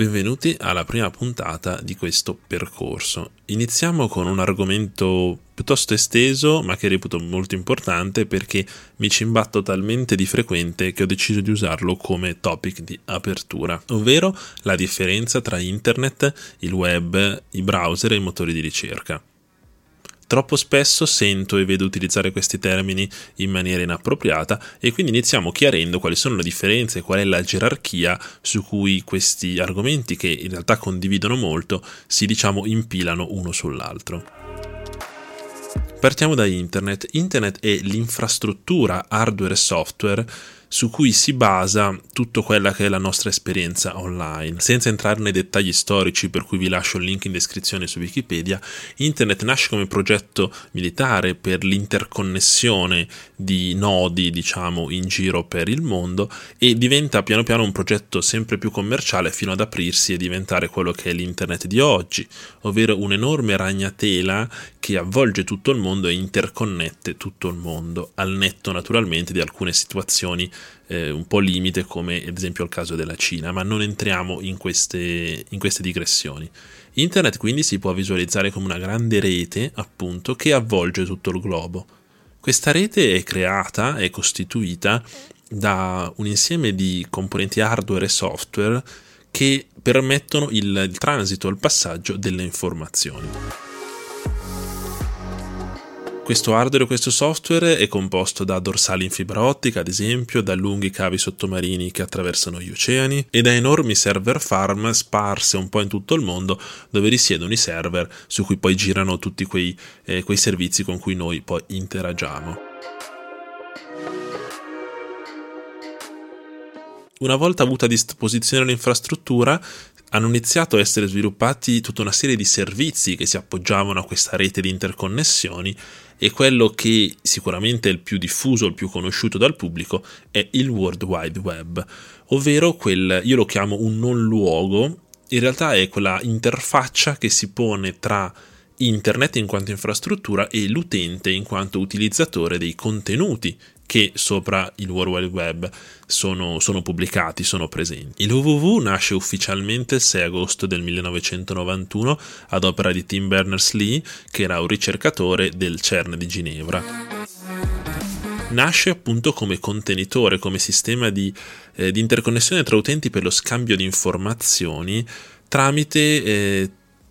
Benvenuti alla prima puntata di questo percorso. Iniziamo con un argomento piuttosto esteso, ma che reputo molto importante perché mi ci imbatto talmente di frequente che ho deciso di usarlo come topic di apertura, ovvero la differenza tra internet, il web, i browser e i motori di ricerca. Troppo spesso sento e vedo utilizzare questi termini in maniera inappropriata e quindi iniziamo chiarendo quali sono le differenze, qual è la gerarchia su cui questi argomenti che in realtà condividono molto si diciamo impilano uno sull'altro. Partiamo da internet. Internet è l'infrastruttura hardware e software su cui si basa tutta quella che è la nostra esperienza online. Senza entrare nei dettagli storici, per cui vi lascio il link in descrizione su Wikipedia, Internet nasce come progetto militare per l'interconnessione di nodi, diciamo, in giro per il mondo e diventa piano piano un progetto sempre più commerciale fino ad aprirsi e diventare quello che è l'internet di oggi, ovvero un'enorme ragnatela che avvolge tutto il mondo e interconnette tutto il mondo, al netto naturalmente di alcune situazioni eh, un po' limite come ad esempio il caso della Cina, ma non entriamo in queste, in queste digressioni. Internet quindi si può visualizzare come una grande rete, appunto, che avvolge tutto il globo. Questa rete è creata, è costituita da un insieme di componenti hardware e software che permettono il, il transito, il passaggio delle informazioni. Questo hardware o questo software è composto da dorsali in fibra ottica, ad esempio, da lunghi cavi sottomarini che attraversano gli oceani e da enormi server farm sparse un po' in tutto il mondo dove risiedono i server su cui poi girano tutti quei, eh, quei servizi con cui noi poi interagiamo. Una volta avuta a disposizione l'infrastruttura, hanno iniziato a essere sviluppati tutta una serie di servizi che si appoggiavano a questa rete di interconnessioni e quello che sicuramente è il più diffuso, il più conosciuto dal pubblico è il World Wide Web, ovvero quel, io lo chiamo un non luogo, in realtà è quella interfaccia che si pone tra internet in quanto infrastruttura e l'utente in quanto utilizzatore dei contenuti che sopra il World Wide Web sono, sono, pubblicati, sono presenti. Il www nasce ufficialmente il 6 agosto del 1991 ad opera di Tim Berners-Lee, che era un ricercatore del CERN di Ginevra. Nasce appunto come contenitore, come sistema di, eh, di interconnessione tra utenti per lo scambio di informazioni tramite eh,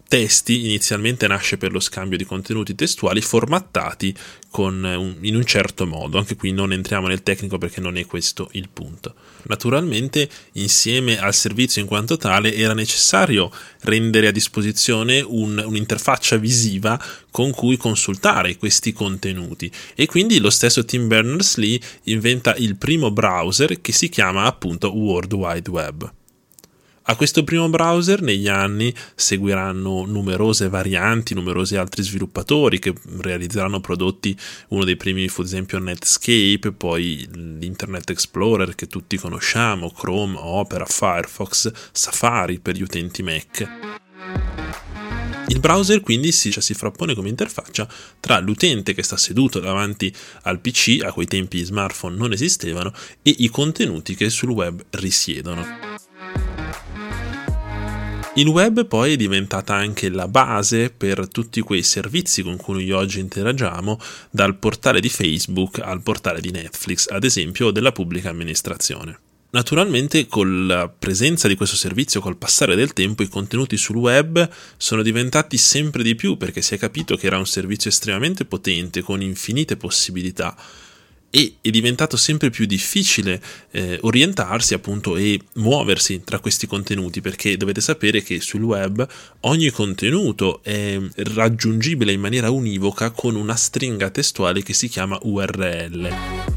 testi inizialmente nasce per lo scambio di contenuti testuali formattati un, in un certo modo. Anche qui non entriamo nel tecnico perché non è questo il punto. Naturalmente, insieme al servizio in quanto tale, era necessario rendere a disposizione un, un'interfaccia visiva con cui consultare questi contenuti. E quindi lo stesso Tim Berners-Lee inventa il primo browser che si chiama appunto World Wide Web. A questo primo browser negli anni seguiranno numerose varianti, numerosi altri sviluppatori che realizzeranno prodotti, uno dei primi fu ad esempio Netscape, poi l'Internet Explorer che tutti conosciamo, Chrome, Opera, Firefox, Safari per gli utenti Mac. Il browser quindi si, cioè, si, frappone come interfaccia tra l'utente che sta seduto davanti al PC, a quei tempi gli smartphone non esistevano, e i contenuti che sul web risiedono. Il web poi è diventata anche la base per tutti quei servizi con cui noi oggi interagiamo, dal portale di Facebook al portale di Netflix, ad esempio, della pubblica amministrazione. Naturalmente con la presenza di questo servizio, col passare del tempo, i contenuti sul web sono diventati sempre di più perché si è capito che era un servizio estremamente potente, con infinite possibilità e è diventato sempre più difficile eh, orientarsi appunto e muoversi tra questi contenuti perché dovete sapere che sul web ogni contenuto è raggiungibile in maniera univoca con una stringa testuale che si chiama URL.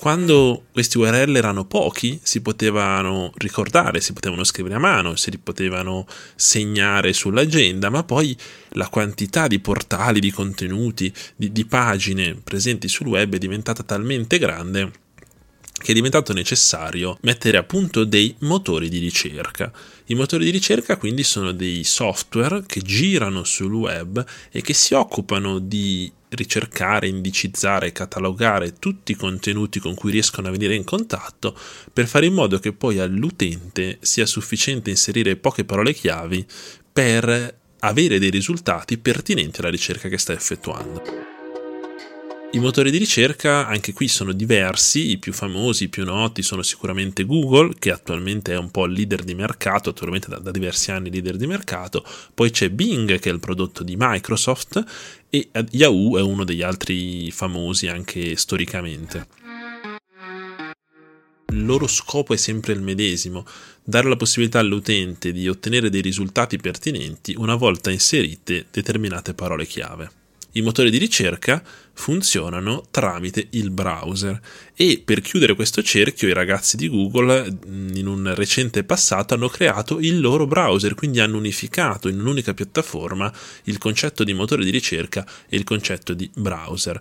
Quando questi URL erano pochi, si potevano ricordare, si potevano scrivere a mano, si potevano segnare sull'agenda, ma poi la quantità di portali, di contenuti, di, di pagine presenti sul web è diventata talmente grande che è diventato necessario mettere a punto dei motori di ricerca. I motori di ricerca quindi sono dei software che girano sul web e che si occupano di ricercare, indicizzare, catalogare tutti i contenuti con cui riescono a venire in contatto per fare in modo che poi all'utente sia sufficiente inserire poche parole chiavi per avere dei risultati pertinenti alla ricerca che sta effettuando. I motori di ricerca anche qui sono diversi, i più famosi, i più noti sono sicuramente Google, che attualmente è un po' il leader di mercato, attualmente da, da, diversi anni leader di mercato, poi c'è Bing che è il prodotto di Microsoft e Yahoo è uno degli altri famosi anche storicamente. Il loro scopo è sempre il medesimo, dare la possibilità all'utente di ottenere dei risultati pertinenti una volta inserite determinate parole chiave. I motori di ricerca funzionano tramite il browser e per chiudere questo cerchio i ragazzi di Google in un recente passato hanno creato il loro browser, quindi hanno unificato in un'unica piattaforma il concetto di motore di ricerca e il concetto di browser.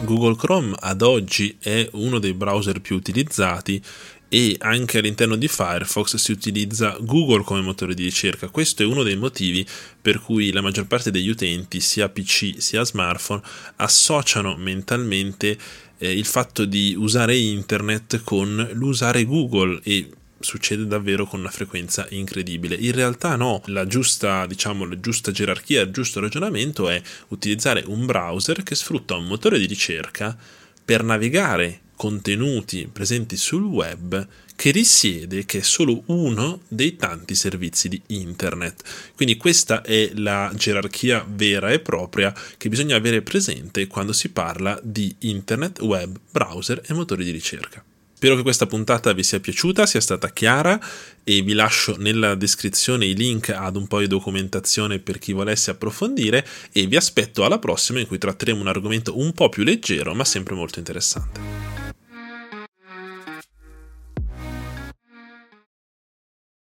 Google Chrome ad oggi è uno dei browser più utilizzati e anche all'interno di Firefox si utilizza Google come motore di ricerca. Questo è uno dei motivi per cui la maggior parte degli utenti, sia PC sia smartphone, associano mentalmente eh, il fatto di usare internet con l'usare Google e succede davvero con una frequenza incredibile. In realtà no, la giusta, diciamo, la giusta gerarchia, il giusto ragionamento è utilizzare un browser che sfrutta un motore di ricerca per navigare contenuti presenti sul web che risiede che è solo uno dei tanti servizi di internet. Quindi questa è la gerarchia vera e propria che bisogna avere presente quando si parla di internet, web, browser e motori di ricerca. Spero che questa puntata vi sia piaciuta, sia stata chiara e vi lascio nella descrizione i link ad un po' di documentazione per chi volesse approfondire e vi aspetto alla prossima in cui tratteremo un argomento un po' più leggero ma sempre molto interessante.